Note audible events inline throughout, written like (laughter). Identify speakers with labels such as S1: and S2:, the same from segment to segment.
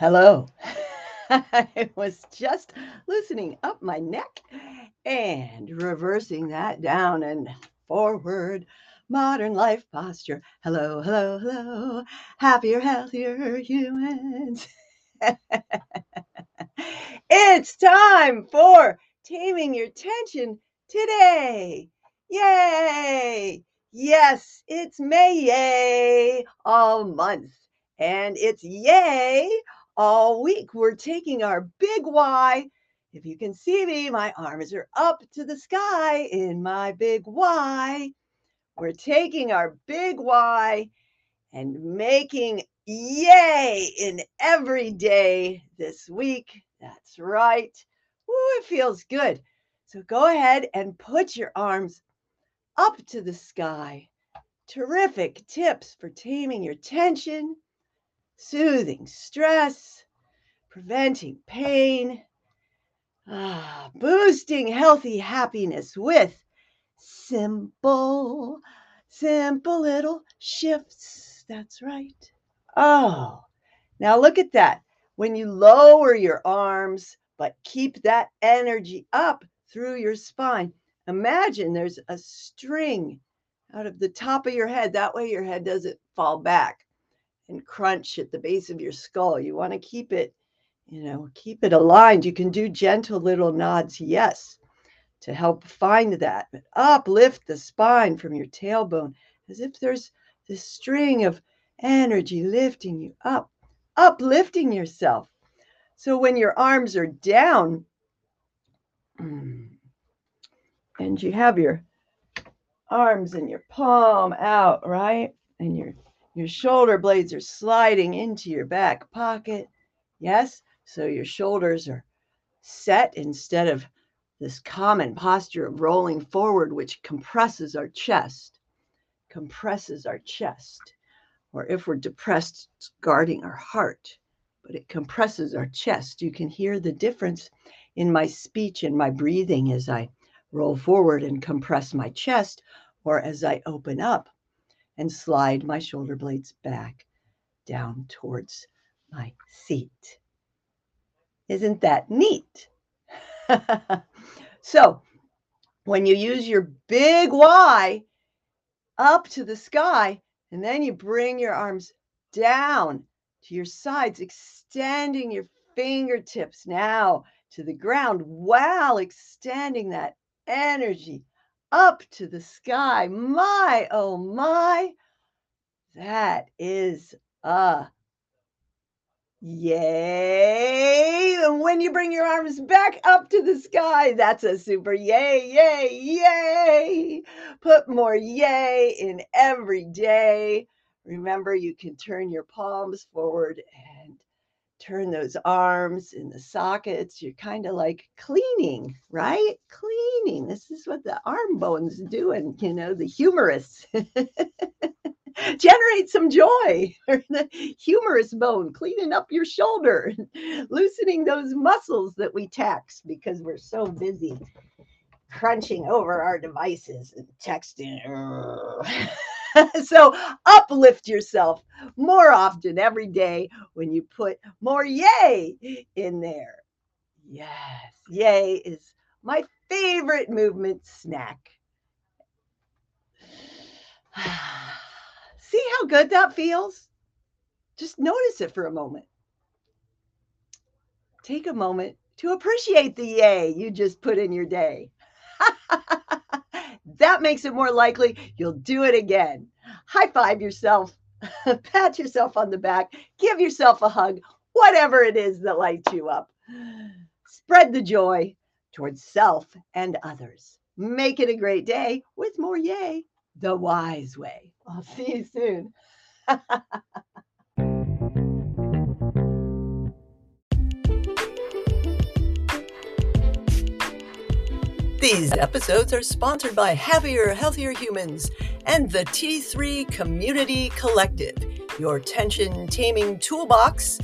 S1: Hello. (laughs) I was just loosening up my neck and reversing that down and forward. Modern life posture. Hello, hello, hello. Happier, healthier humans. (laughs) it's time for taming your tension today. Yay! Yes, it's May, yay, all month. And it's yay all week. We're taking our big Y. If you can see me, my arms are up to the sky in my big Y. We're taking our big Y and making yay in every day this week. That's right. Ooh, it feels good. So go ahead and put your arms up to the sky. Terrific tips for taming your tension, soothing stress, preventing pain, ah, boosting healthy happiness with simple, simple little shifts. That's right. Oh, now look at that. When you lower your arms, but keep that energy up through your spine, imagine there's a string out of the top of your head. That way your head doesn't fall back and crunch at the base of your skull. You want to keep it, you know, keep it aligned. You can do gentle little nods, yes, to help find that. But uplift the spine from your tailbone as if there's this string of energy lifting you up, uplifting yourself. So when your arms are down and you have your arms and your palm out, right? And your your shoulder blades are sliding into your back pocket. Yes, so your shoulders are set instead of this common posture of rolling forward, which compresses our chest, compresses our chest. Or if we're depressed, it's guarding our heart, but it compresses our chest. You can hear the difference in my speech and my breathing as I roll forward and compress my chest, or as I open up and slide my shoulder blades back down towards my seat. Isn't that neat? (laughs) so, when you use your big Y up to the sky, and then you bring your arms down to your sides, extending your fingertips now to the ground while extending that energy up to the sky. My, oh my, that is a yay. And when you bring your arms back up to the sky, that's a super yay, yay, yay. Put more yay in every day. Remember, you can turn your palms forward and turn those arms in the sockets. You're kind of like cleaning, right? Cleaning. This is what the arm bones doing, you know, the humorous. (laughs) Generate some joy. (laughs) the humerus bone, cleaning up your shoulder, (laughs) loosening those muscles that we tax because we're so busy crunching over our devices and texting. so uplift yourself more often every day when you put more yay in there. Yes, yay is my favorite movement snack. (sighs) See how good that feels? Just notice it for a moment. Take a moment to appreciate the yay you just put in your day. (laughs) that makes it more likely you'll do it again. High five yourself, (laughs) pat yourself on the back, give yourself a hug, whatever it is that lights you up. Spread the joy towards self and others. Make it a great day with more yay, the wise way. I'll see you soon. (laughs) These episodes are sponsored by Happier, Healthier Humans and the T3 Community Collective, your tension taming toolbox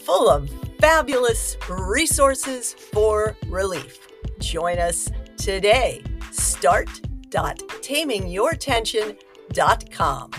S1: full of fabulous resources for relief. Join us today. Start.tamingyourtension.com.